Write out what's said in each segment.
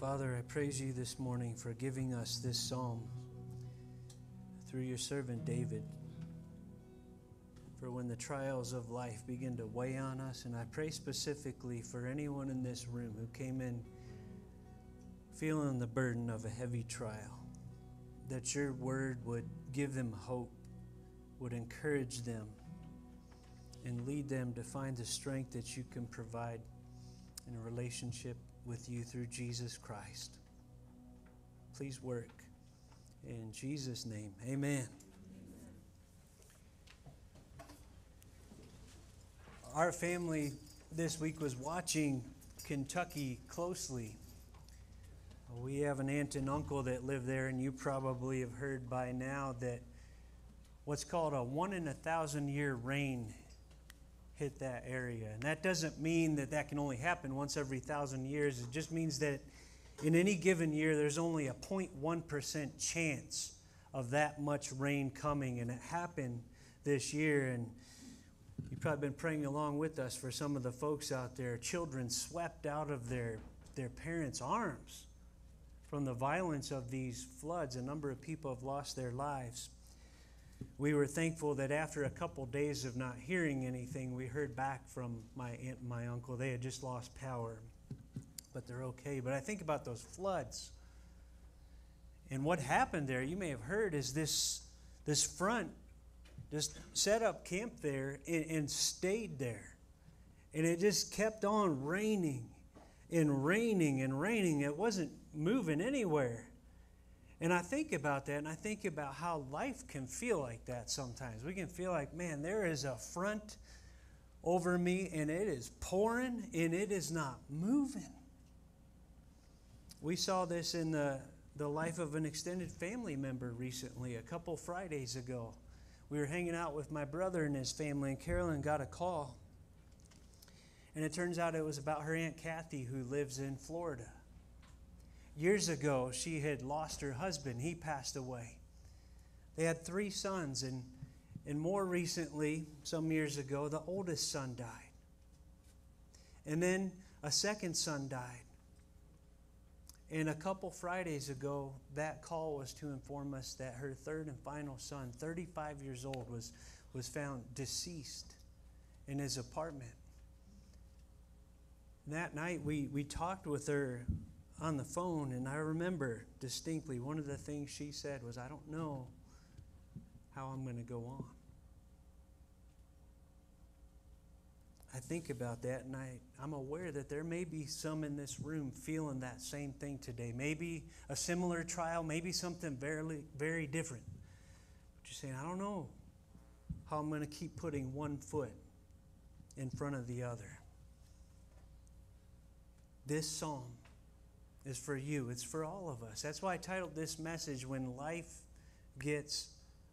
Father, I praise you this morning for giving us this psalm through your servant David. For when the trials of life begin to weigh on us, and I pray specifically for anyone in this room who came in feeling the burden of a heavy trial, that your word would give them hope, would encourage them, and lead them to find the strength that you can provide in a relationship with you through Jesus Christ. Please work. In Jesus' name, amen. Our family this week was watching Kentucky closely. We have an aunt and uncle that live there, and you probably have heard by now that what's called a one in a thousand year rain hit that area. And that doesn't mean that that can only happen once every thousand years. It just means that in any given year, there's only a 0.1% chance of that much rain coming. And it happened this year. And you've probably been praying along with us for some of the folks out there. Children swept out of their, their parents' arms from the violence of these floods. A number of people have lost their lives we were thankful that after a couple days of not hearing anything, we heard back from my aunt and my uncle. They had just lost power, but they're okay. But I think about those floods. And what happened there, you may have heard, is this, this front just set up camp there and, and stayed there. And it just kept on raining and raining and raining. It wasn't moving anywhere. And I think about that and I think about how life can feel like that sometimes. We can feel like, man, there is a front over me and it is pouring and it is not moving. We saw this in the, the life of an extended family member recently, a couple Fridays ago. We were hanging out with my brother and his family, and Carolyn got a call. And it turns out it was about her Aunt Kathy who lives in Florida. Years ago, she had lost her husband. He passed away. They had three sons, and, and more recently, some years ago, the oldest son died. And then a second son died. And a couple Fridays ago, that call was to inform us that her third and final son, 35 years old, was, was found deceased in his apartment. That night, we, we talked with her on the phone, and I remember distinctly one of the things she said was, I don't know how I'm going to go on. I think about that, and I, I'm aware that there may be some in this room feeling that same thing today. Maybe a similar trial, maybe something very, very different. But you're saying, I don't know how I'm going to keep putting one foot in front of the other. This psalm is for you, it's for all of us. That's why I titled this message, When Life Gets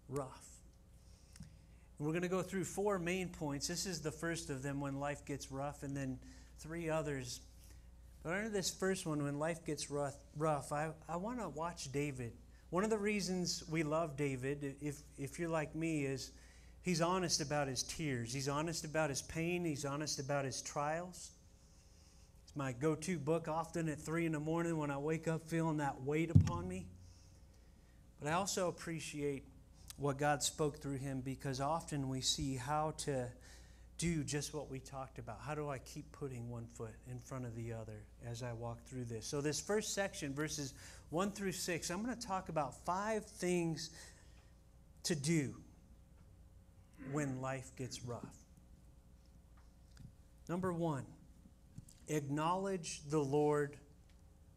Rough. We're going to go through four main points. This is the first of them, When Life Gets Rough, and then three others. But under this first one, When Life Gets Rough, rough I, I want to watch David. One of the reasons we love David, if, if you're like me, is he's honest about his tears. He's honest about his pain. He's honest about his trials my go to book often at 3 in the morning when I wake up feeling that weight upon me. But I also appreciate what God spoke through him because often we see how to do just what we talked about. How do I keep putting one foot in front of the other as I walk through this? So, this first section, verses 1 through 6, I'm going to talk about five things to do when life gets rough. Number one, acknowledge the Lord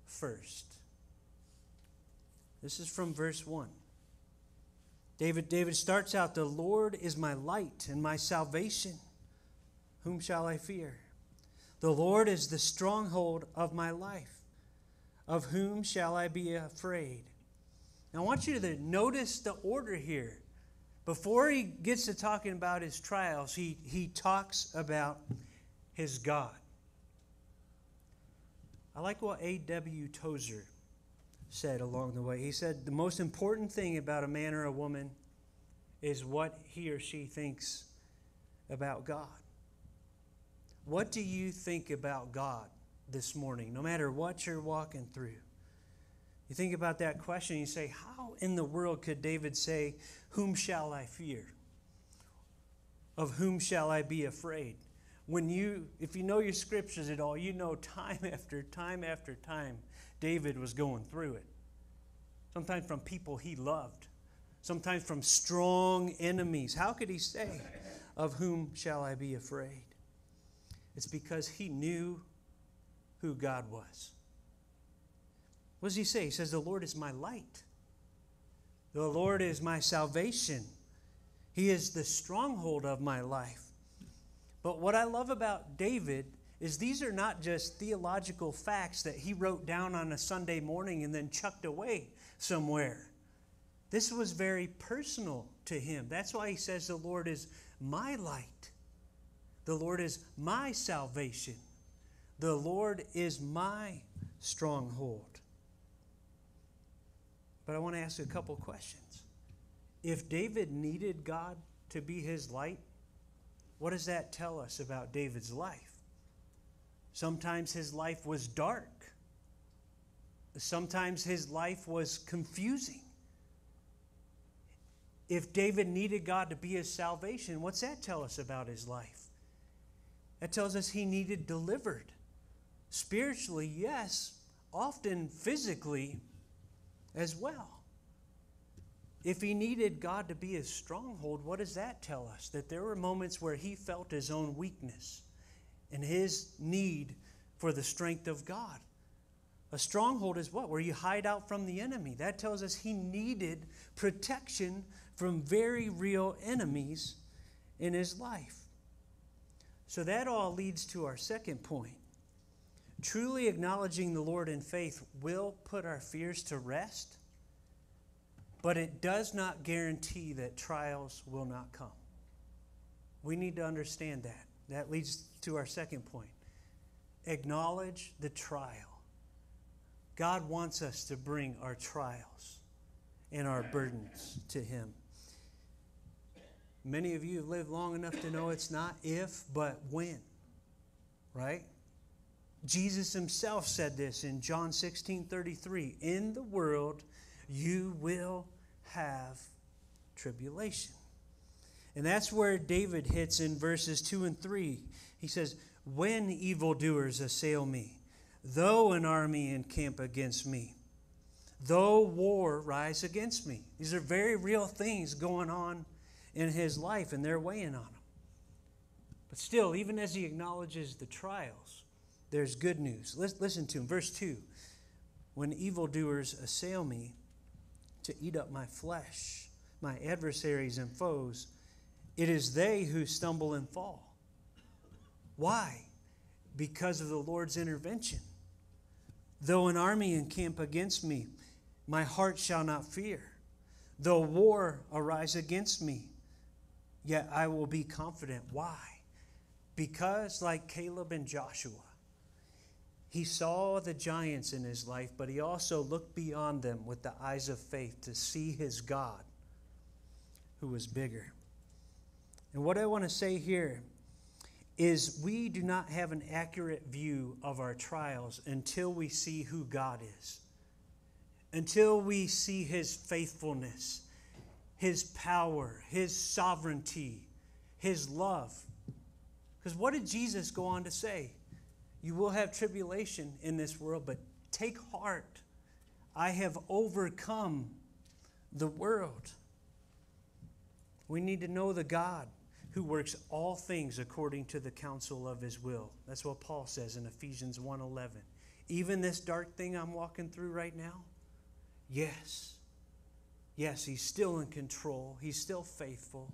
first. This is from verse 1. David, David starts out, The Lord is my light and my salvation. Whom shall I fear? The Lord is the stronghold of my life. Of whom shall I be afraid? Now, I want you to notice the order here. Before he gets to talking about his trials, he, he talks about his God. I like what A.W. Tozer said along the way. He said, The most important thing about a man or a woman is what he or she thinks about God. What do you think about God this morning, no matter what you're walking through. You think about that question, you say, How in the world could David say, Whom shall I fear? Of whom shall I be afraid? When you, if you know your scriptures at all, you know time after time after time, David was going through it. Sometimes from people he loved, sometimes from strong enemies. How could he say, Of whom shall I be afraid? It's because he knew who God was. What does he say? He says, The Lord is my light, the Lord is my salvation. He is the stronghold of my life. But what I love about David is these are not just theological facts that he wrote down on a Sunday morning and then chucked away somewhere. This was very personal to him. That's why he says, The Lord is my light. The Lord is my salvation. The Lord is my stronghold. But I want to ask a couple questions. If David needed God to be his light, what does that tell us about David's life? Sometimes his life was dark. Sometimes his life was confusing. If David needed God to be his salvation, what's that tell us about his life? That tells us he needed delivered. Spiritually, yes, often physically as well. If he needed God to be his stronghold, what does that tell us? That there were moments where he felt his own weakness and his need for the strength of God. A stronghold is what? Where you hide out from the enemy. That tells us he needed protection from very real enemies in his life. So that all leads to our second point. Truly acknowledging the Lord in faith will put our fears to rest, but it does not guarantee that trials will not come. We need to understand that. That leads to our second point. Acknowledge the trial. God wants us to bring our trials and our burdens to Him. Many of you have lived long enough to know it's not if, but when. Right? Jesus himself said this in John 16 33. In the world you will have tribulation. And that's where David hits in verses 2 and 3. He says, When evildoers assail me, though an army encamp against me, though war rise against me. These are very real things going on in his life, and they're weighing on him. But still, even as he acknowledges the trials, there's good news. Listen to him. Verse 2 When evildoers assail me to eat up my flesh, my adversaries and foes, it is they who stumble and fall. Why? Because of the Lord's intervention. Though an army encamp against me, my heart shall not fear. Though war arise against me, Yet I will be confident. Why? Because, like Caleb and Joshua, he saw the giants in his life, but he also looked beyond them with the eyes of faith to see his God who was bigger. And what I want to say here is we do not have an accurate view of our trials until we see who God is, until we see his faithfulness his power, his sovereignty, his love. Because what did Jesus go on to say? You will have tribulation in this world, but take heart. I have overcome the world. We need to know the God who works all things according to the counsel of his will. That's what Paul says in Ephesians 1:11. Even this dark thing I'm walking through right now? Yes. Yes, He's still in control. He's still faithful.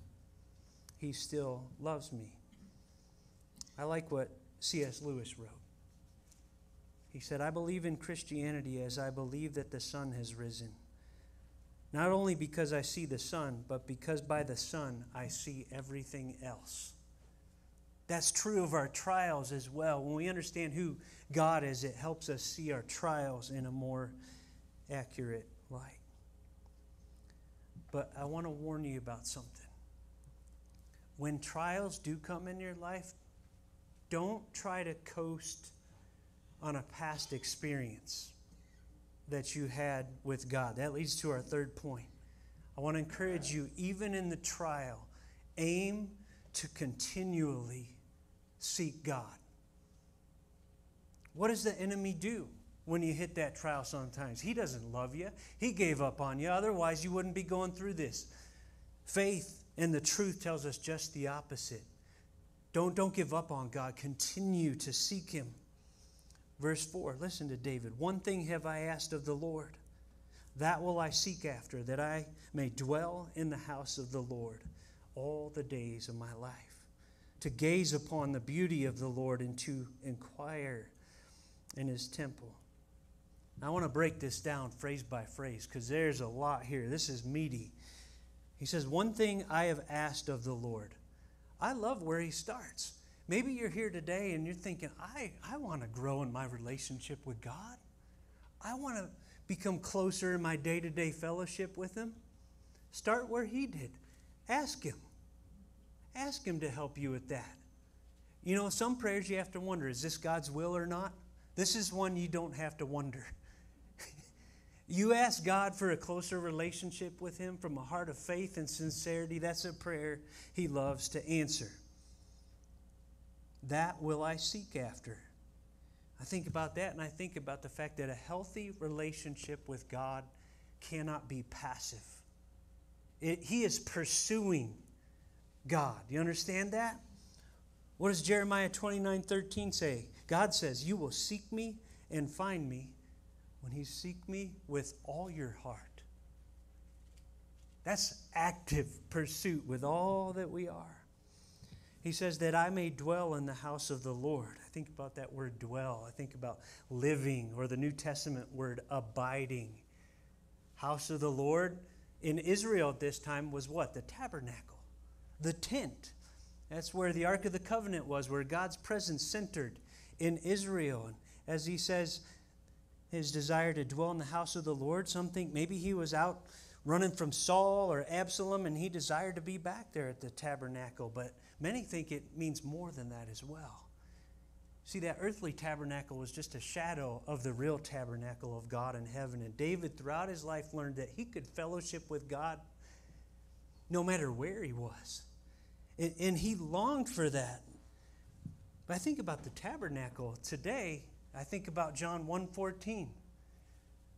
He still loves me. I like what C.S. Lewis wrote. He said, I believe in Christianity as I believe that the sun has risen. Not only because I see the sun, but because by the sun I see everything else. That's true of our trials as well. When we understand who God is, it helps us see our trials in a more accurate light. But I want to warn you about something. When trials do come in your life, don't try to coast on a past experience that you had with God. That leads to our third point. I want to encourage you, even in the trial, aim to continually seek God. What does the enemy do when you hit that trial sometimes? He doesn't love you, he gave up on you. Otherwise, you wouldn't be going through this. Faith and the truth tells us just the opposite. Don't, don't give up on God. Continue to seek Him. Verse 4, listen to David. One thing have I asked of the Lord, that will I seek after, that I may dwell in the house of the Lord all the days of my life, to gaze upon the beauty of the Lord and to inquire in His temple. I want to break this down phrase by phrase because there's a lot here. This is meaty. He says, One thing I have asked of the Lord. I love where he starts. Maybe you're here today and you're thinking, I, I want to grow in my relationship with God. I want to become closer in my day to day fellowship with Him. Start where He did. Ask Him. Ask Him to help you with that. You know, some prayers you have to wonder is this God's will or not? This is one you don't have to wonder. You ask God for a closer relationship with Him from a heart of faith and sincerity. That's a prayer He loves to answer. That will I seek after. I think about that and I think about the fact that a healthy relationship with God cannot be passive. It, he is pursuing God. You understand that? What does Jeremiah 29 13 say? God says, You will seek me and find me when you seek me with all your heart. That's active pursuit with all that we are. He says, That I may dwell in the house of the Lord. I think about that word dwell. I think about living, or the New Testament word abiding. House of the Lord in Israel at this time was what? The tabernacle, the tent. That's where the Ark of the Covenant was, where God's presence centered in Israel. And as he says, his desire to dwell in the house of the Lord, some think maybe he was out running from Saul or Absalom and he desired to be back there at the tabernacle. But Many think it means more than that as well. See, that earthly tabernacle was just a shadow of the real tabernacle of God in heaven. And David, throughout his life, learned that he could fellowship with God no matter where he was. And, he longed for that. But I think about the tabernacle today, I think about John 1:14.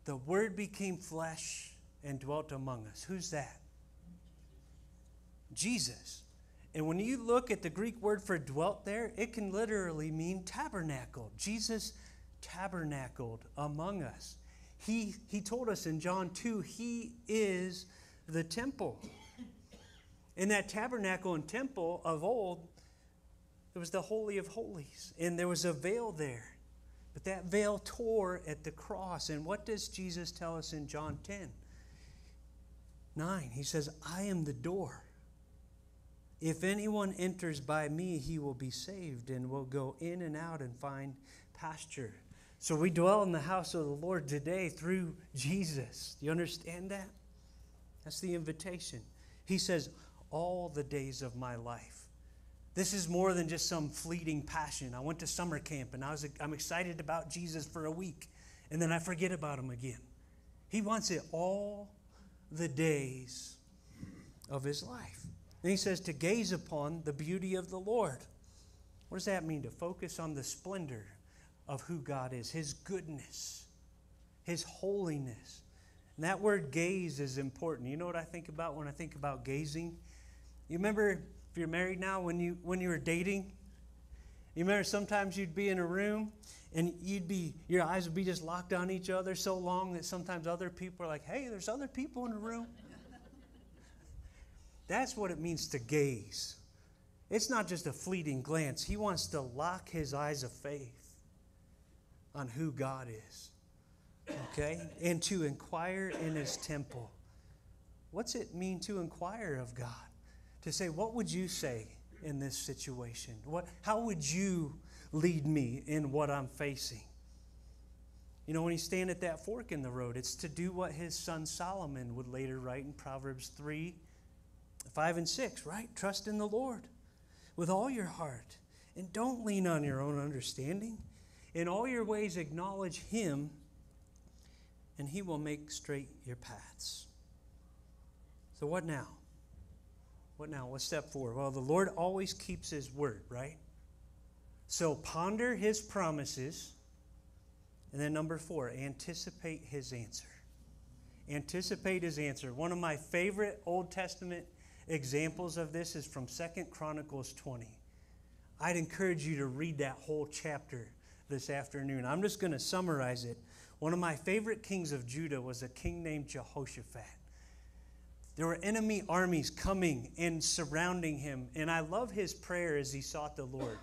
The word became flesh and dwelt among us. Who's that? Jesus. And when you look at the Greek word for dwelt there, it can literally mean tabernacle. Jesus tabernacled among us. He, he told us in John 2, He is the temple. In that tabernacle and temple of old, it was the Holy of Holies, and there was a veil there. But that veil tore at the cross. And what does Jesus tell us in John 10? 9. He says, I am the door. If anyone enters by me, he will be saved and will go in and out and find pasture. So we dwell in the house of the Lord today through Jesus. Do you understand that? That's the invitation. He says, All the days of my life. This is more than just some fleeting passion. I went to summer camp and I was, I'm excited about Jesus for a week, and then I forget about him again. He wants it all the days of his life. And he says to gaze upon the beauty of the Lord. What does that mean? To focus on the splendor of who God is, His goodness, His holiness. And that word gaze is important. You know what I think about when I think about gazing? You remember, you're married now, when you, when you were dating, you remember sometimes you'd be in a room and you'd be, your eyes would be just locked on each other so long that sometimes other people are like, hey, there's other people in the room. That's what it means to gaze. It's not just a fleeting glance. He wants to lock his eyes of faith on who God is. Okay? And to inquire in his temple. What's it mean to inquire of God? To say, what would you say in this situation? What, how would you lead me in what I'm facing? You know, when you stand at that fork in the road, it's to do what his son Solomon would later write in Proverbs 3 5 and 6, right? Trust in the Lord with all your heart and don't lean on your own understanding. In all your ways, acknowledge Him, and He will make straight your paths. So, what now? What now? What's step four? Well, the Lord always keeps His word, right? So, ponder His promises. And then, number four, anticipate His answer. Anticipate His answer. One of my favorite Old Testament examples of this is from Second Chronicles 20. I'd encourage you to read that whole chapter this afternoon. I'm just going to summarize it. One of my favorite kings of Judah was a king named Jehoshaphat. There were enemy armies coming and surrounding him, and I love his prayer as he sought the Lord.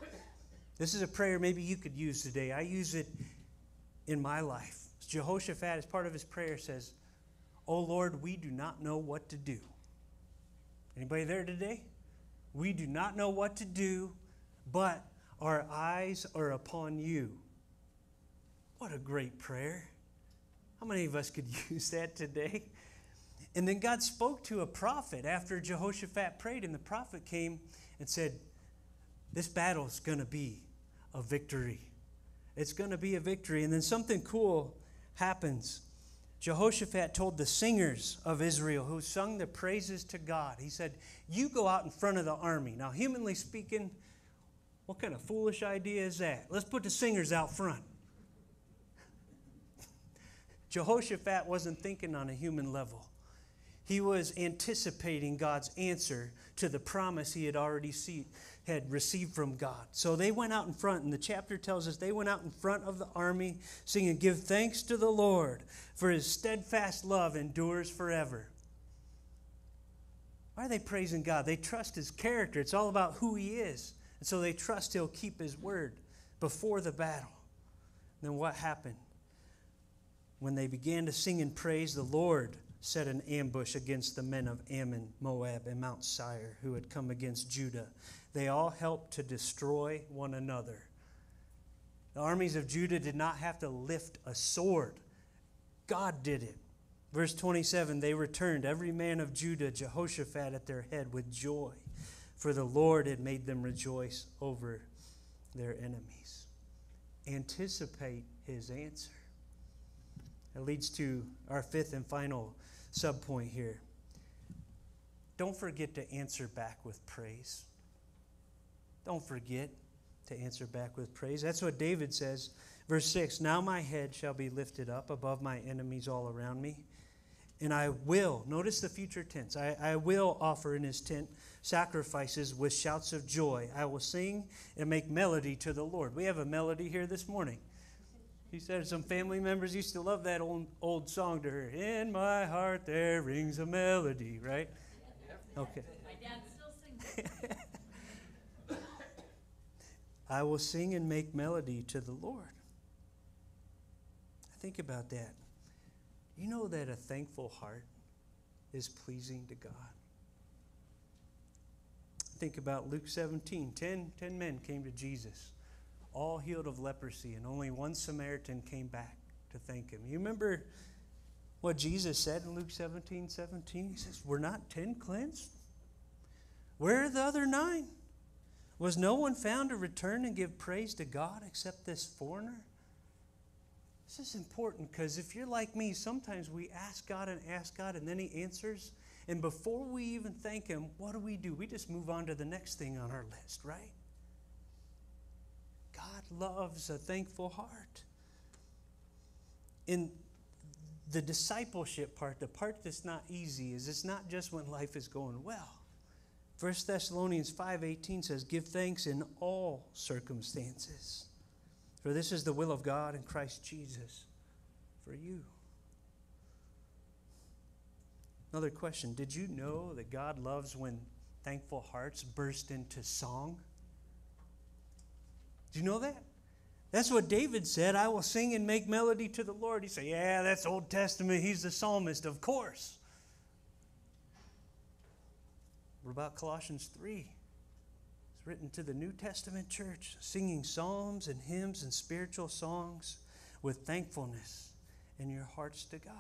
This is a prayer maybe you could use today. I use it in my life. Jehoshaphat, as part of his prayer, says, Oh Lord, we do not know what to do. Anybody there today? We do not know what to do, but our eyes are upon you. What a great prayer. How many of us could use that today? And then God spoke to a prophet after Jehoshaphat prayed, and the prophet came and said, This battle is going to be a victory. It's going to be a victory. And then something cool happens. Jehoshaphat told the singers of Israel who sung the praises to God, he said, You go out in front of the army. Now, humanly speaking, what kind of foolish idea is that? Let's put the singers out front. Jehoshaphat wasn't thinking on a human level. He was anticipating God's answer to the promise he had already see, had received from God. So they went out in front, and the chapter tells us they went out in front of the army, singing, Give thanks to the Lord, for his steadfast love endures forever. Why are they praising God? They trust his character. It's all about who he is. And so they trust he'll keep his word before the battle. And then what happened? When they began to sing and praise, the Lord set an ambush against the men of Ammon, Moab, and Mount Seir who had come against Judah. They all helped to destroy one another. The armies of Judah did not have to lift a sword, God did it. Verse 27 They returned, every man of Judah, Jehoshaphat at their head, with joy, for the Lord had made them rejoice over their enemies. Anticipate his answer. It leads to our fifth and final subpoint here. Don't forget to answer back with praise. Don't forget to answer back with praise. That's what David says. Verse 6 Now my head shall be lifted up above my enemies all around me. And I will, notice the future tense, I, I will offer in his tent sacrifices with shouts of joy. I will sing and make melody to the Lord. We have a melody here this morning. He said some family members used to love that old, old song to her. In my heart there rings a melody, right? Okay. My dad still sings. I will sing and make melody to the Lord. Think about that. You know that a thankful heart is pleasing to God. Think about Luke 17. Ten, ten men came to Jesus all healed of leprosy, and only one Samaritan came back to thank him. You remember what Jesus said in Luke 17 17? He says, We're not 10 cleansed? Where are the other nine? Was no one found to return and give praise to God except this foreigner? This is important because if you're like me, sometimes we ask God and ask God, and then He answers. And before we even thank Him, what do we do? We just move on to the next thing on our list, right? God loves a thankful heart. In the discipleship part, the part that's not easy, is it's not just when life is going well. 1 Thessalonians 5:18 says, "Give thanks in all circumstances, for this is the will of God in Christ Jesus for you." Another question, did you know that God loves when thankful hearts burst into song? Do you know that? That's what David said. I will sing and make melody to the Lord. You say, yeah, that's Old Testament. He's the psalmist, of course. What about Colossians 3? It's written to the New Testament church, singing psalms and hymns and spiritual songs with thankfulness in your hearts to God.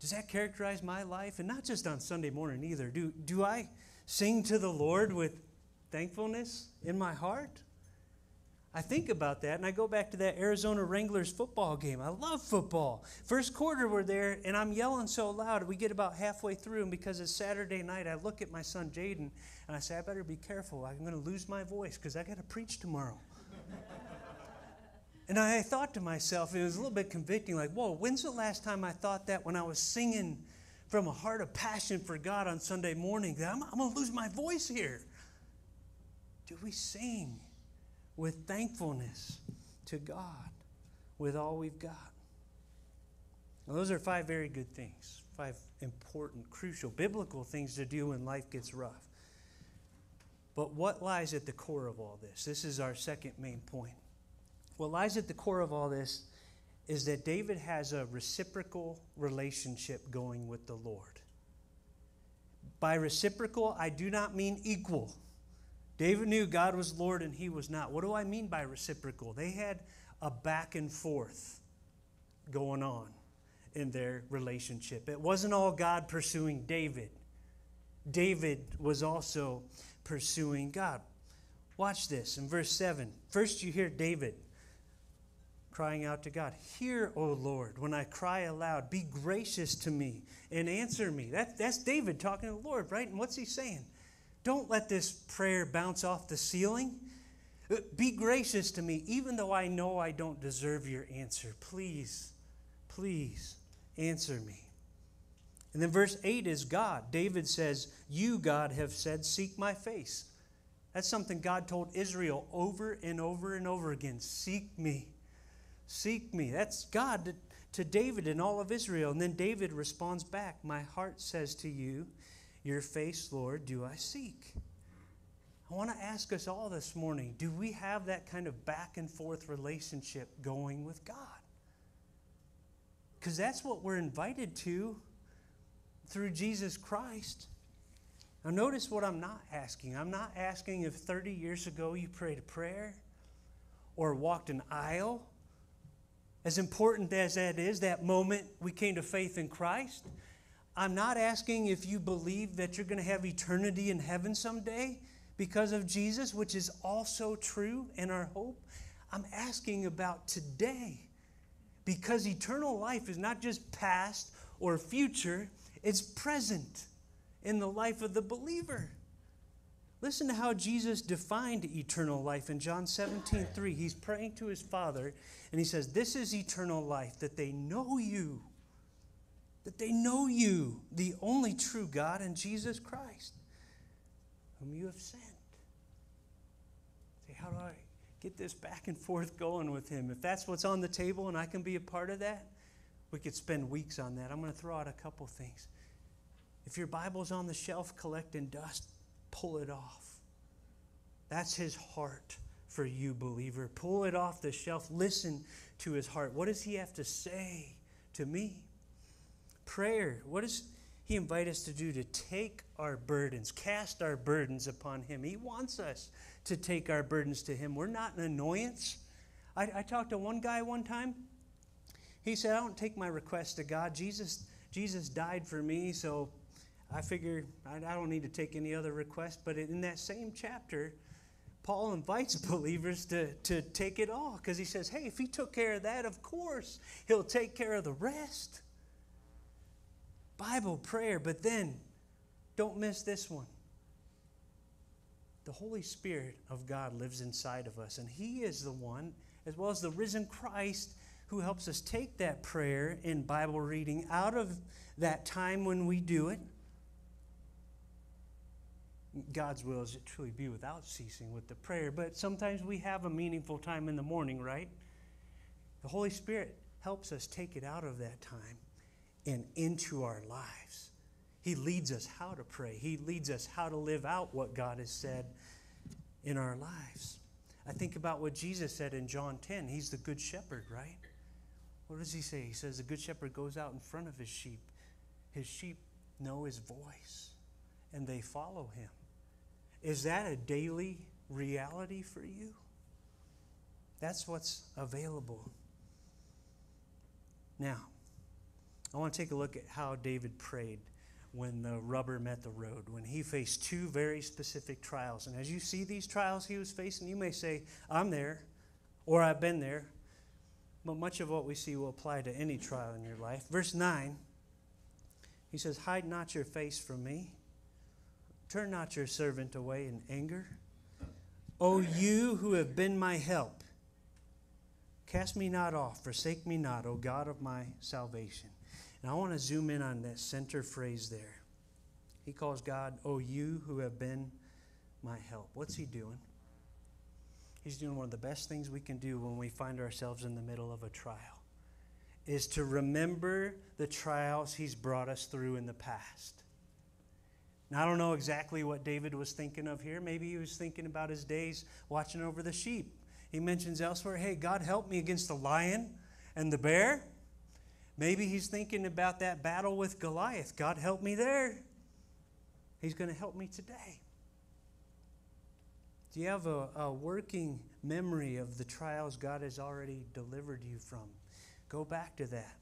Does that characterize my life? And not just on Sunday morning either. Do, do I sing to the Lord with thankfulness in my heart? I think about that and I go back to that Arizona Rattlers football game. I love football. First quarter, we're there and I'm yelling so loud. We get about halfway through, and because it's Saturday night, I look at my son Jaden and I say, I better be careful. I'm going to lose my voice because I got to preach tomorrow. and I thought to myself, it was a little bit convicting like, whoa, when's the last time I thought that when I was singing from a heart of passion for God on Sunday morning that I'm, I'm going to lose my voice here? Do we sing? with thankfulness to God with all we've got. Now, those are five very good things, five important, crucial, biblical things to do when life gets rough. But what lies at the core of all this? This is our second main point. What lies at the core of all this is that David has a reciprocal relationship going with the Lord. By reciprocal, I do not mean equal. David knew God was Lord and he was not. What do I mean by reciprocal? They had a back and forth going on in their relationship. It wasn't all God pursuing David, David was also pursuing God. Watch this in verse 7. First, you hear David crying out to God, Hear, O Lord, when I cry aloud, be gracious to me and answer me. That, that's David talking to the Lord, right? And what's he saying? Don't let this prayer bounce off the ceiling. Uh, be gracious to me, even though I know I don't deserve your answer. Please, please answer me. And then verse 8 is God. David says, You, God, have said, Seek my face. That's something God told Israel over and over and over again Seek me. Seek me. That's God to, to David and all of Israel. And then David responds back, My heart says to you, your face, Lord, do I seek? I want to ask us all this morning do we have that kind of back and forth relationship going with God? Because that's what we're invited to through Jesus Christ. Now, notice what I'm not asking. I'm not asking if 30 years ago you prayed a prayer or walked an aisle. As important as that is, that moment we came to faith in Christ, I'm not asking if you believe that you're going to have eternity in heaven someday because of Jesus, which is also true in our hope. I'm asking about today because eternal life is not just past or future, it's present in the life of the believer. Listen to how Jesus defined eternal life in John 17, 3. He's praying to his Father, and he says, This is eternal life, that they know you that they know you, the only true God, and Jesus Christ, whom you have sent. Say, how do I get this back and forth going with Him? If that's what's on the table and I can be a part of that, we could spend weeks on that. I'm going to throw out a couple things. If your Bible's on the shelf collecting dust, pull it off. That's His heart for you, believer. Pull it off the shelf. Listen to His heart. What does He have to say to me? Prayer. What does He invite us to do? To take our burdens, cast our burdens upon Him. He wants us to take our burdens to Him. We're not an annoyance. I, I talked to one guy one time. He said, I don't take my request to God. Jesus, Jesus died for me, so I figure I, I don't need to take any other request. But in that same chapter, Paul invites believers to, to take it all because he says, hey, if he took care of that, of course, he'll take care of the rest. Bible, prayer, but then don't miss this one. The Holy Spirit of God lives inside of us, and He is the one, as well as the risen Christ, who helps us take that prayer and Bible reading out of that time when we do it. God's will is to truly be without ceasing with the prayer, but sometimes we have a meaningful time in the morning, right? The Holy Spirit helps us take it out of that time and into our lives. He leads us how to pray, He leads us how to live out what God has said in our lives. I think about what Jesus said in John 10. He's the good shepherd, right? What does he say? He says, The good shepherd goes out in front of his sheep. His sheep know his voice and they follow him. Is that a daily reality for you? That's what's available. Now, I want to take a look at how David prayed when the rubber met the road, when he faced two very specific trials. And as you see these trials he was facing, you may say, I'm there. or I've been there. But much of what we see will apply to any trial in your life. Verse 9, he says, Hide not your face from me, turn not your servant away in anger. O you who have been my help, cast me not off, forsake me not, O God of my salvation. And I want to zoom in on that center phrase there. He calls God, O you who have been my help. What's he doing? He's doing one of the best things we can do when we find ourselves in the middle of a trial is to remember the trials he's brought us through in the past. Now, I don't know exactly what David was thinking of here. Maybe he was thinking about his days watching over the sheep. He mentions elsewhere, hey, God help me against the lion and the bear. Maybe he's thinking about that battle with Goliath. God help me there. He's going to help me today. Do you have a, a, working memory of the trials God has already delivered you from? Go back to that.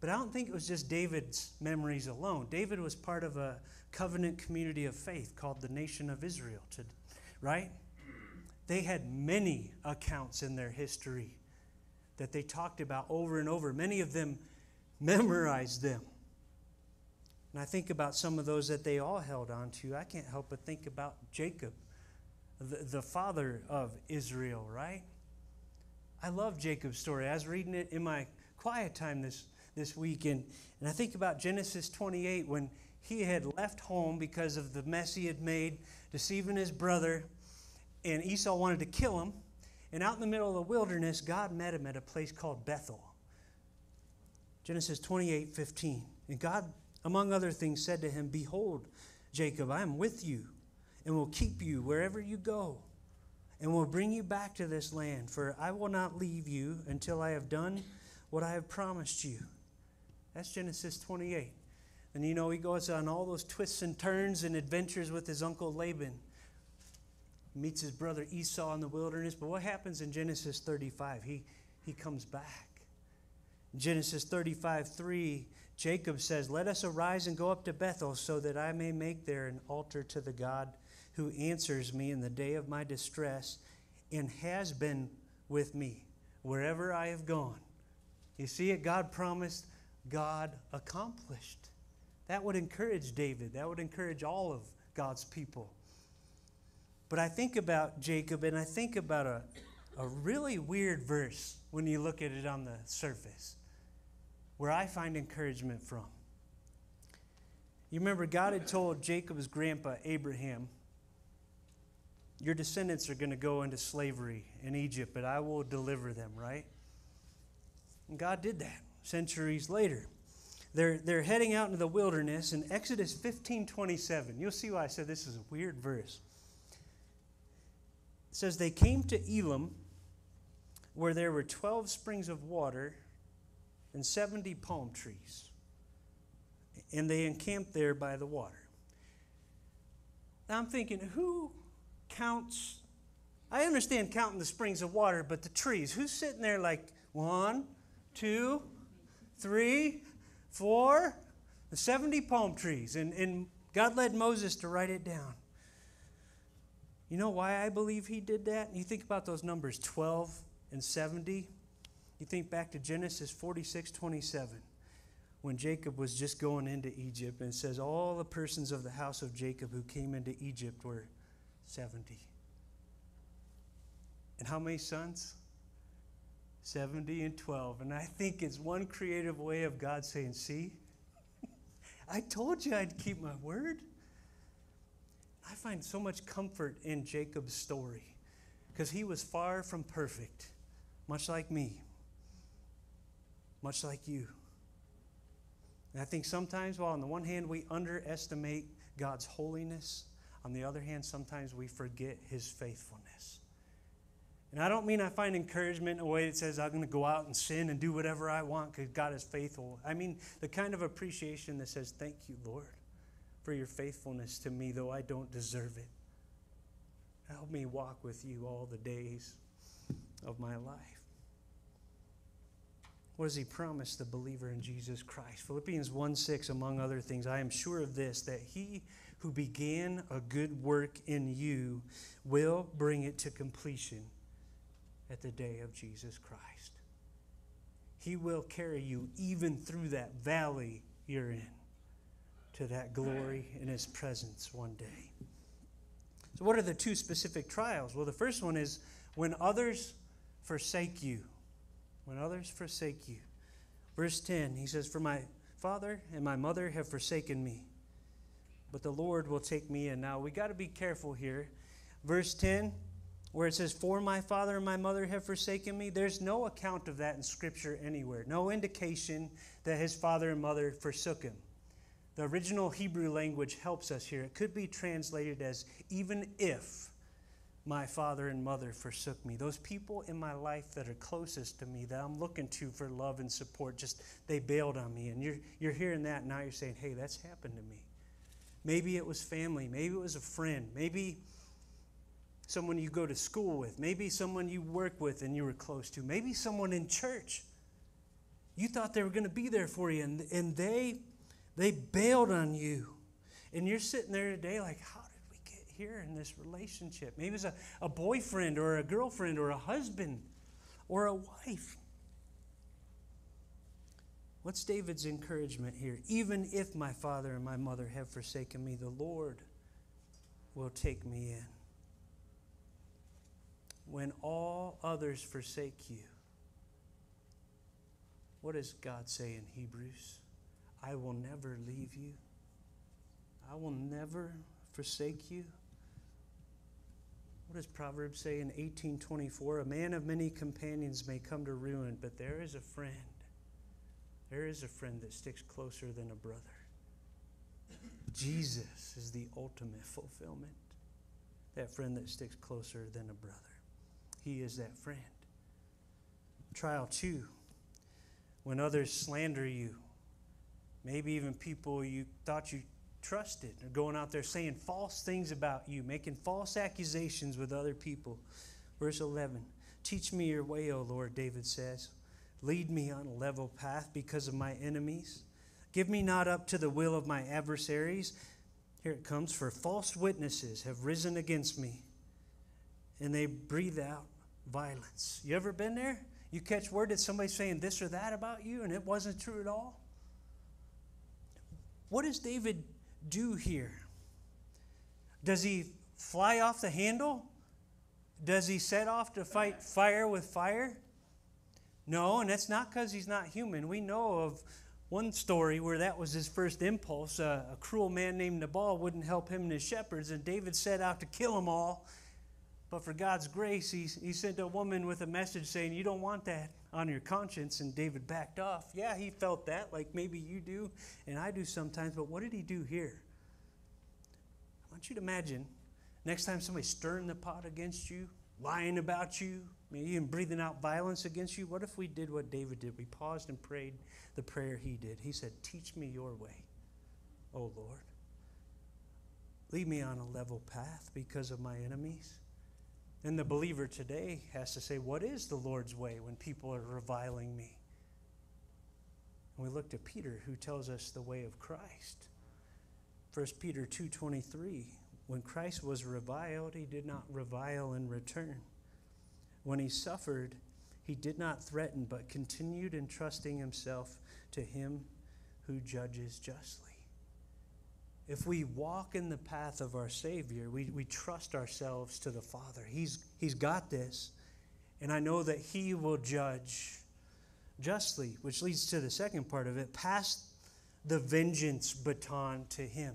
But I don't think it was just David's memories alone. David was part of a covenant community of faith called the Nation of Israel, to, right? They had many accounts in their history that they talked about over and over. Many of them memorized them. And I think about some of those that they all held on to. I can't help but think about Jacob the, the father of Israel, right? I love Jacob's story. I was reading it in my quiet time this, this weekend, and I think about Genesis 28 when he had left home because of the mess he had made, deceiving his brother, and Esau wanted to kill him. And out in the middle of the wilderness, God met him at a place called Bethel. Genesis 28 15. And God, among other things, said to him, Behold, Jacob, I am with you and will keep you wherever you go, and will bring you back to this land. For I will not leave you until I have done what I have promised you. That's Genesis 28. And you know, he goes on all those twists and turns and adventures with his uncle Laban. Meets his brother Esau in the wilderness. But what happens in Genesis 35? He, he comes back. Genesis 35 3, Jacob says, Let us arise and go up to Bethel so that I may make there an altar to the God who answers me in the day of my distress and has been with me wherever I have gone. You see it? God promised, God accomplished. That would encourage David. That would encourage all of God's people. But I think about Jacob and I think about a, a really weird verse when you look at it on the surface, where I find encouragement from. You remember, God had told Jacob's grandpa, Abraham, your descendants are going to go into slavery in Egypt, but I will deliver them, right? And God did that centuries later. They're, they're heading out into the wilderness in Exodus 15 27. You'll see why I said this is a weird verse. It says, They came to Elim, where there were 12 springs of water and 70 palm trees. And they encamped there by the water. Now I'm thinking, who counts. I understand counting the springs of water, but the trees, who's sitting there like one, two, three, four, 70 palm trees? And, and God led Moses to write it down. You know why I believe he did that? You think about those numbers 12 and 70. You think back to Genesis 46 27, when Jacob was just going into Egypt, and says, All the persons of the house of Jacob who came into Egypt were 70. And how many sons? 70 and 12. And I think it's one creative way of God saying, See, I told you I'd keep my word. I find so much comfort in Jacob's story because he was far from perfect, much like me, much like you. And I think sometimes, while on the one hand we underestimate God's holiness, on the other hand, sometimes we forget his faithfulness. And I don't mean I find encouragement in a way that says I'm going to go out and sin and do whatever I want because God is faithful. I mean the kind of appreciation that says, Thank you, Lord, for your faithfulness to me, though I don't deserve it. Help me walk with you all the days of my life. What does he promise the believer in Jesus Christ? Philippians 1 6, among other things, I am sure of this, that he who began a good work in you will bring it to completion at the day of Jesus Christ. He will carry you even through that valley you're in to that glory in His presence one day. So, what are the two specific trials? Well, the first one is when others forsake you. When others forsake you. Verse 10, he says, For my father and my mother have forsaken me, but the Lord will take me in. Now, we got to be careful here. Verse 10, where it says, For my father and my mother have forsaken me, there's no account of that in Scripture anywhere. No indication that his father and mother forsook him. The original Hebrew language helps us here. It could be translated as, Even if my father and mother forsook me. Those people in my life that are closest to me, that I'm looking to for love and support, just they bailed on me. And you're, you're hearing that, now you're saying, hey, that's happened to me. Maybe it was family. Maybe it was a friend. Maybe someone you go to school with. Maybe someone you work with and you were close to. Maybe someone in church. You thought they were going to be there for you, and, and they, they bailed on you. And you're sitting there today like, how here in this relationship. Maybe it's a, a boyfriend or a girlfriend or a husband or a wife. What's David's encouragement here? Even if my father and my mother have forsaken me, the Lord will take me in. When all others forsake you, what does God say in Hebrews? I will never leave you. I will never forsake you. Does Proverbs say in 1824? A man of many companions may come to ruin, but there is a friend. There is a friend that sticks closer than a brother. Jesus is the ultimate fulfillment. That friend that sticks closer than a brother. He is that friend. Trial two when others slander you, maybe even people you thought you trusted. They're going out there saying false things about you, making false accusations with other people. Verse 11 Teach me your way, O Lord, David says. Lead me on a level path because of my enemies. Give me not up to the will of my adversaries. Here it comes for false witnesses have risen against me, and they breathe out violence. You ever been there? You catch word that somebody's saying this or that about you, and it wasn't true at all? What is David do here? Does he fly off the handle? Does he set off to fight fire with fire? No, and that's not because he's not human. We know of one story where that was his first impulse. A cruel man named Nabal wouldn't help him and his shepherds, and David set out to kill them all. But for God's grace, he, he sent a woman with a message saying, You don't want that on your conscience. And David backed off. Yeah, he felt that, like maybe you do, and I do sometimes. But what did he do here? I want you to imagine next time somebody's stirring the pot against you, lying about you, maybe even breathing out violence against you. What if we did what David did? We paused and prayed the prayer he did. He said, Teach me your way, O Lord. Lead me on a level path because of my enemies. And the believer today has to say, What is the Lord's way when people are reviling me? And we looked at Peter, who tells us the way of Christ. 1 Peter 2:23 When Christ was reviled, he did not revile in return. When he suffered, he did not threaten, but continued entrusting himself to him who judges justly if we walk in the path of our Savior, we, we trust ourselves to the Father. He's, he's got this. And I know that He will judge justly, which leads to the second part of it pass the vengeance baton to Him.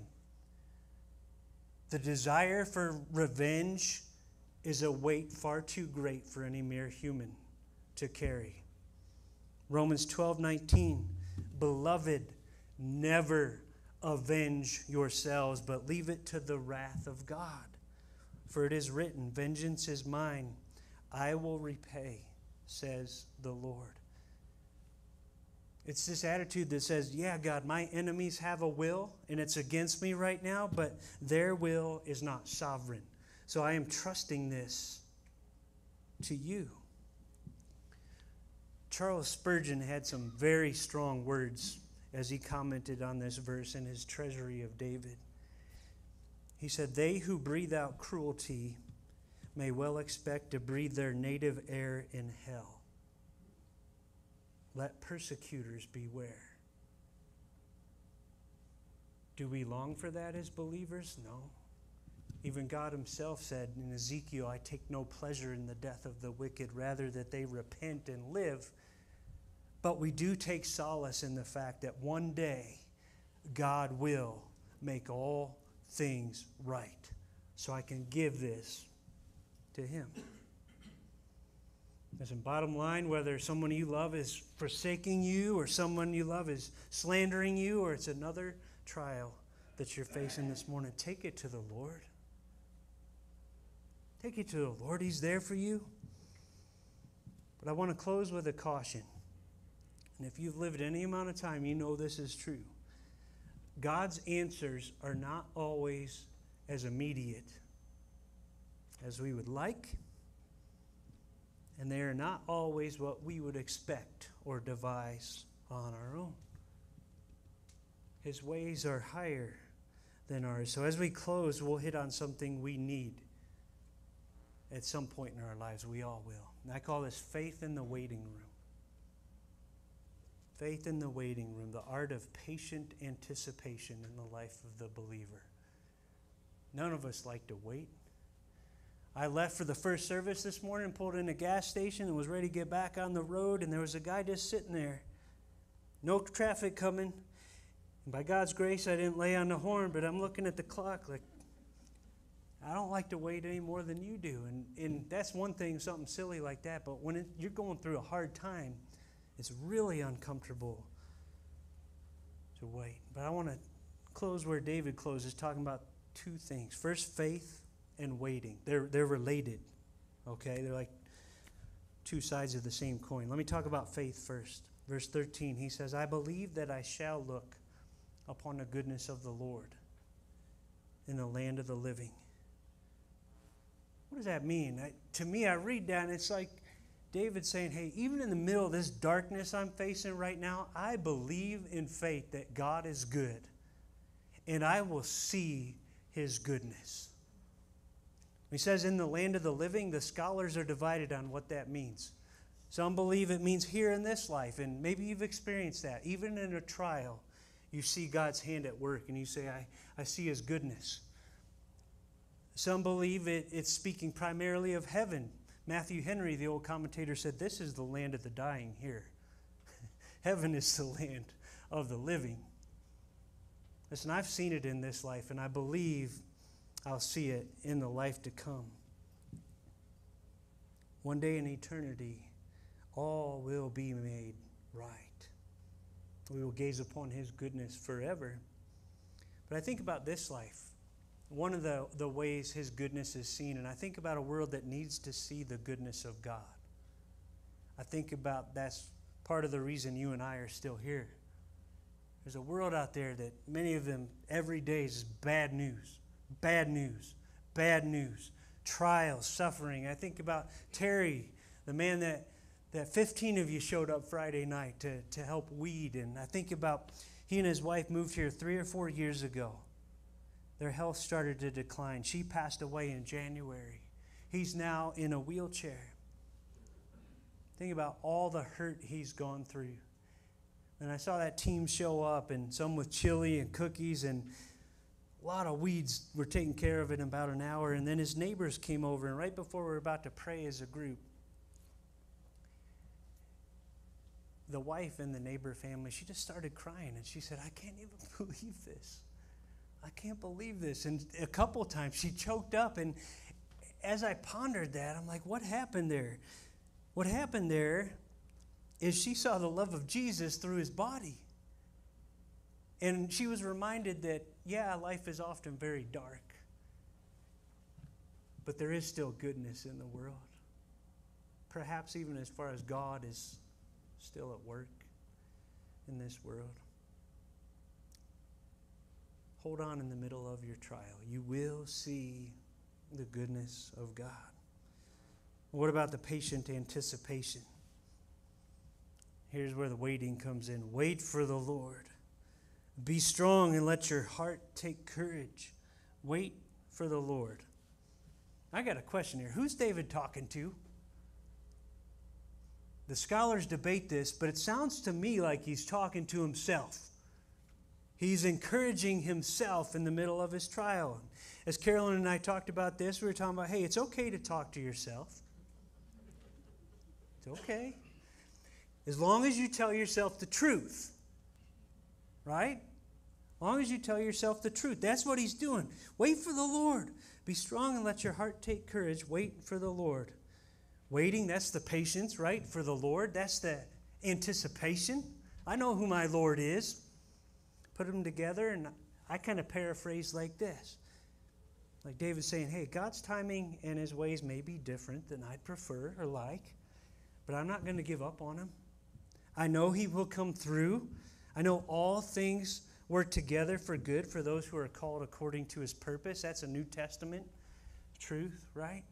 The desire for revenge is a weight far too great for any mere human to carry. Romans 12 19, beloved, never avenge yourselves, but leave it to the wrath of God. For it is written, Vengeance is mine, I will repay, says the Lord. It's this attitude that says, Yeah, God, my enemies have a will, and it's against me right now, but their will is not sovereign. So I am trusting this to you. Charles Spurgeon had some very strong words as he commented on this verse in his Treasury of David. He said, They who breathe out cruelty may well expect to breathe their native air in hell. Let persecutors beware. Do we long for that as believers? No. Even God Himself said in Ezekiel, I take no pleasure in the death of the wicked, rather that they repent and live. But we do take solace in the fact that one day God will make all things right. So I can give this to Him. Listen, bottom line, whether someone you love is forsaking you, or someone you love is slandering you, or it's another trial that you're facing this morning, take it to the Lord. Take it to the Lord. He's there for you. But I want to close with a caution. And if you've lived any amount of time, you know this is true. God's answers are not always as immediate as we would like, and they are not always what we would expect or devise on our own. His ways are higher than ours. So as we close, we'll hit on something we need at some point in our lives. We all will. And I call this faith in the waiting room. Faith in the waiting room, the art of patient anticipation in the life of the believer. None of us like to wait. I left for the first service this morning, pulled in a gas station, and was ready to get back on the road, and there was a guy just sitting there. No traffic coming. And by God's grace, I didn't lay on the horn, but I'm looking at the clock like, I don't like to wait any more than you do. And, and that's one thing, something silly like that. But when it, you're going through a hard time, it's really uncomfortable to wait. But I want to close where David closes, talking about two things. First, faith and waiting. They're, they're related, okay? They're like two sides of the same coin. Let me talk about faith first. Verse 13, he says, I believe that I shall look upon the goodness of the Lord in the land of the living. What does that mean? I, to me, I read that and it's like David saying, Hey, even in the middle of this darkness I'm facing right now, I believe in faith that God is good and I will see his goodness. He says, In the land of the living, the scholars are divided on what that means. Some believe it means here in this life, and maybe you've experienced that. Even in a trial, you see God's hand at work and you say, I, I see his goodness. Some believe it, it's speaking primarily of heaven. Matthew Henry, the old commentator, said, This is the land of the dying here. heaven is the land of the living. Listen, I've seen it in this life, and I believe I'll see it in the life to come. One day in eternity, all will be made right. We will gaze upon his goodness forever. But I think about this life. One of the, the ways his goodness is seen, and I think about a world that needs to see the goodness of God. I think about that's part of the reason you and I are still here. There's a world out there that many of them every day is bad news, bad news, bad news, trials, suffering. I think about Terry, the man that that 15 of you showed up Friday night to, to help weed. And I think about he and his wife moved here three or four years ago. Their health started to decline. She passed away in January. He's now in a wheelchair. Think about all the hurt he's gone through. And I saw that team show up, and some with chili and cookies, and a lot of weeds were taken care of in about an hour. And then his neighbors came over, and right before we were about to pray as a group, the wife in the neighbor family, she just started crying and she said, I can't even believe this. I can't believe this. And a couple times she choked up. And as I pondered that, I'm like, what happened there? What happened there is she saw the love of Jesus through his body. And she was reminded that, yeah, life is often very dark, but there is still goodness in the world. Perhaps even as far as God is still at work in this world. Hold on in the middle of your trial. You will see the goodness of God. What about the patient anticipation? Here's where the waiting comes in. Wait for the Lord. Be strong and let your heart take courage. Wait for the Lord. I got a question here. Who's David talking to? The scholars debate this, but it sounds to me like he's talking to himself. He's encouraging himself in the middle of his trial. As Carolyn and I talked about this, we were talking about hey, it's okay to talk to yourself. It's okay. As long as you tell yourself the truth, right? As long as you tell yourself the truth. That's what he's doing. Wait for the Lord. Be strong and let your heart take courage. Wait for the Lord. Waiting, that's the patience, right? For the Lord. That's the anticipation. I know who my Lord is. Put them together, and I kind of paraphrase like this. Like David saying, hey, God's timing and his ways may be different than I'd prefer or like, but I'm not going to give up on him. I know he will come through. I know all things work together for good for those who are called according to his purpose. That's a New Testament truth, right?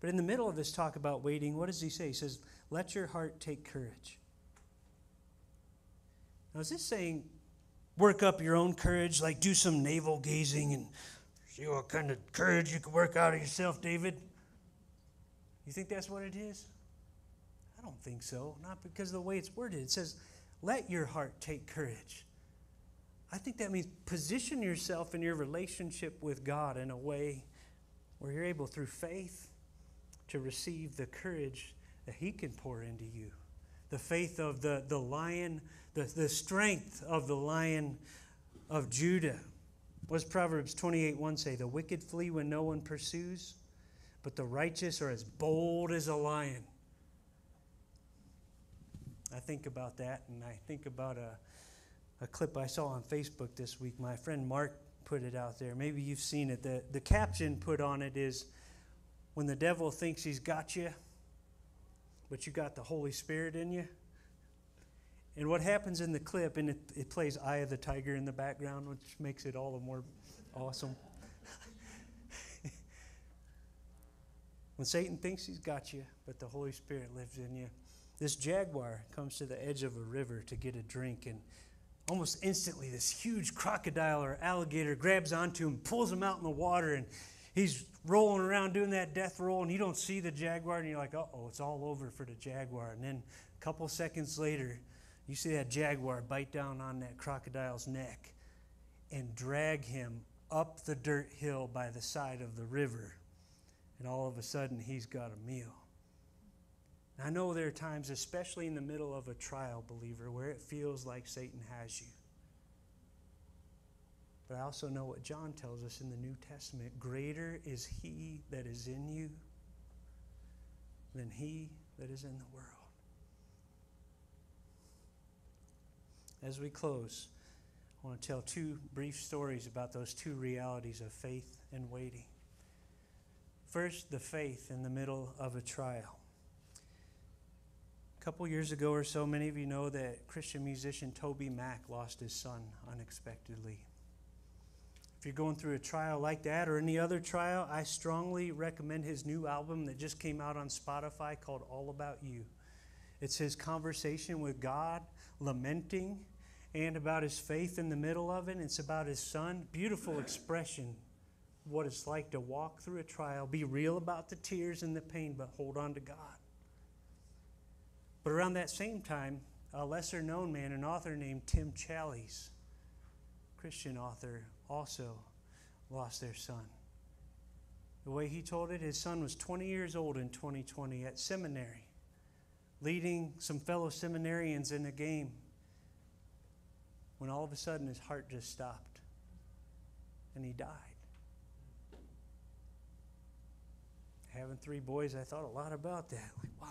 But in the middle of this talk about waiting, what does he say? He says, Let your heart take courage. Now, is this saying work up your own courage, like do some navel gazing and see what kind of courage you can work out of yourself, David? You think that's what it is? I don't think so. Not because of the way it's worded. It says, let your heart take courage. I think that means position yourself in your relationship with God in a way where you're able, through faith, to receive the courage that He can pour into you. The faith of the, the lion, the, the strength of the lion of Judah. What does Proverbs 28 1 say? The wicked flee when no one pursues, but the righteous are as bold as a lion. I think about that, and I think about a, a clip I saw on Facebook this week. My friend Mark put it out there. Maybe you've seen it. The, the caption put on it is When the devil thinks he's got you, but you got the Holy Spirit in you. And what happens in the clip, and it, it plays Eye of the Tiger in the background, which makes it all the more awesome. when Satan thinks he's got you, but the Holy Spirit lives in you, this jaguar comes to the edge of a river to get a drink, and almost instantly, this huge crocodile or alligator grabs onto him, pulls him out in the water, and he's rolling around doing that death roll, and you don't see the jaguar, and you're like, uh oh, it's all over for the jaguar. And then a couple seconds later, you see that jaguar bite down on that crocodile's neck and drag him up the dirt hill by the side of the river. And all of a sudden, he's got a meal. I know there are times, especially in the middle of a trial, believer, where it feels like Satan has you. But I also know what John tells us in the New Testament greater is he that is in you than he that is in the world. As we close, I want to tell two brief stories about those two realities of faith and waiting. First, the faith in the middle of a trial. A couple years ago or so, many of you know that Christian musician Toby Mac lost his son unexpectedly. If you're going through a trial like that or any other trial, I strongly recommend his new album that just came out on Spotify called All About You. It's his conversation with God, lamenting, and about his faith in the middle of it. It's about his son. Beautiful expression what it's like to walk through a trial, be real about the tears and the pain, but hold on to God. But around that same time, a lesser known man, an author named Tim Challies, Christian author, also lost their son. The way he told it, his son was 20 years old in 2020 at seminary, leading some fellow seminarians in a game, when all of a sudden his heart just stopped and he died. Having three boys, I thought a lot about that. Like, wow.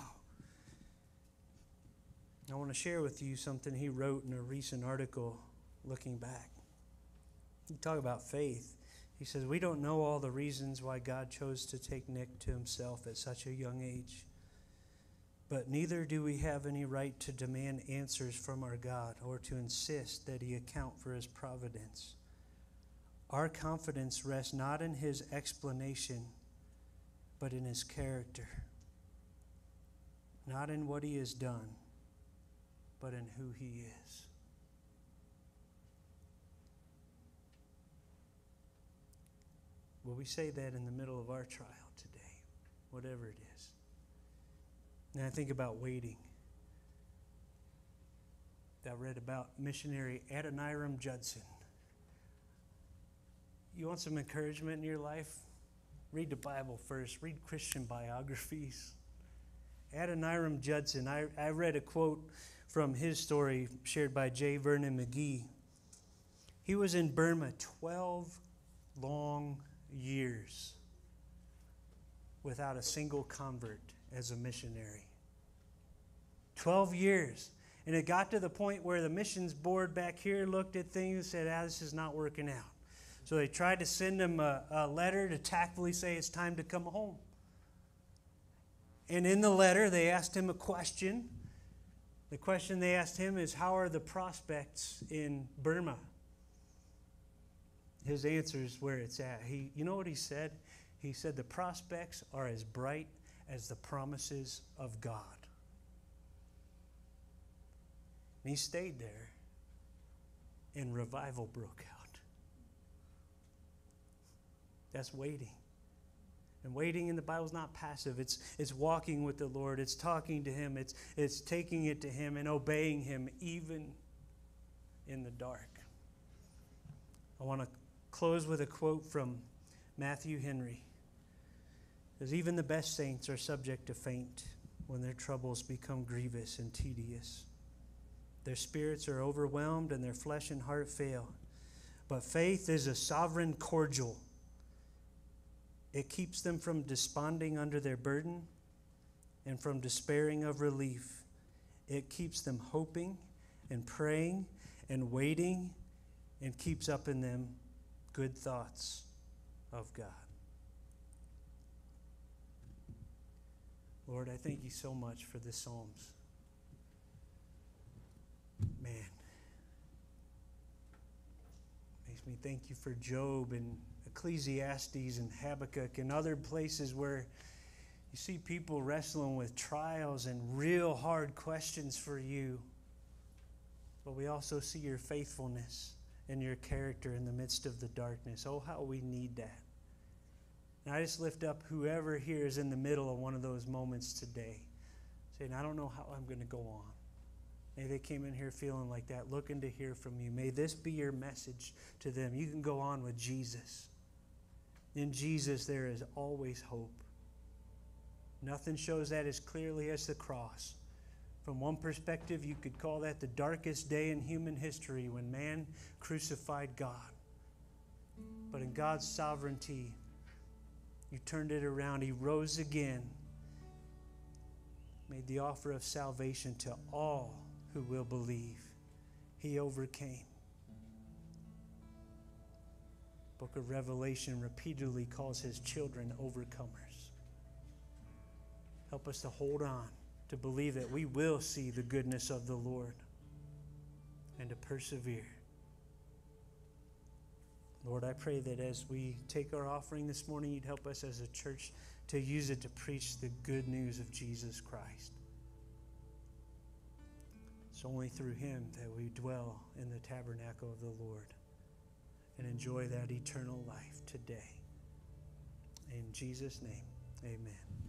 I want to share with you something he wrote in a recent article looking back. He talk about faith. He says, We don't know all the reasons why God chose to take Nick to himself at such a young age. But neither do we have any right to demand answers from our God or to insist that he account for his providence. Our confidence rests not in his explanation, but in his character, not in what he has done but in who He is. Will we say that in the middle of our trial today, whatever it is? And I think about waiting. I read about missionary Adoniram Judson. You want some encouragement in your life? Read the Bible first, read Christian biographies. Adoniram Judson, I, I read a quote from his story shared by J. Vernon McGee. He was in Burma 12 long years without a single convert as a missionary. 12 years. And it got to the point where the missions board back here looked at things and said, ah, this is not working out. So they tried to send him a, a letter to tactfully say it's time to come home. And in the letter, they asked him a question. The question they asked him is, How are the prospects in Burma? His answer is where it's at. He, you know what he said? He said, The prospects are as bright as the promises of God. And he stayed there, and revival broke out. That's waiting. And waiting in the Bible is not passive. It's, it's walking with the Lord. It's talking to Him. It's, it's taking it to Him and obeying Him even in the dark. I want to close with a quote from Matthew Henry. As even the best saints are subject to faint when their troubles become grievous and tedious. Their spirits are overwhelmed and their flesh and heart fail. But faith is a sovereign cordial it keeps them from desponding under their burden and from despairing of relief. It keeps them hoping and praying and waiting and keeps up in them good thoughts of God. Lord, I thank you so much for the Psalms. Man, makes me thank you for Job and Ecclesiastes and Habakkuk and other places where you see people wrestling with trials and real hard questions for you. But we also see your faithfulness and your character in the midst of the darkness. Oh, how we need that. And I just lift up whoever here is in the middle of one of those moments today, saying, I don't know how I'm going to go on. Maybe they came in here feeling like that, looking to hear from you. May this be your message to them. You can go on with Jesus. In Jesus, there is always hope. Nothing shows that as clearly as the cross. From one perspective, you could call that the darkest day in human history when man crucified God. But in God's sovereignty, you turned it around. He rose again, made the offer of salvation to all who will believe. He overcame book of Revelation repeatedly calls his children overcomers. Help us to hold on, to believe that we will see the goodness of the Lord and to persevere. Lord, I pray that as we take our offering this morning, you'd help us as a church to use it to preach the good news of Jesus Christ. It's only through him that we dwell in the tabernacle of the Lord and enjoy that eternal life today. In Jesus' name, amen.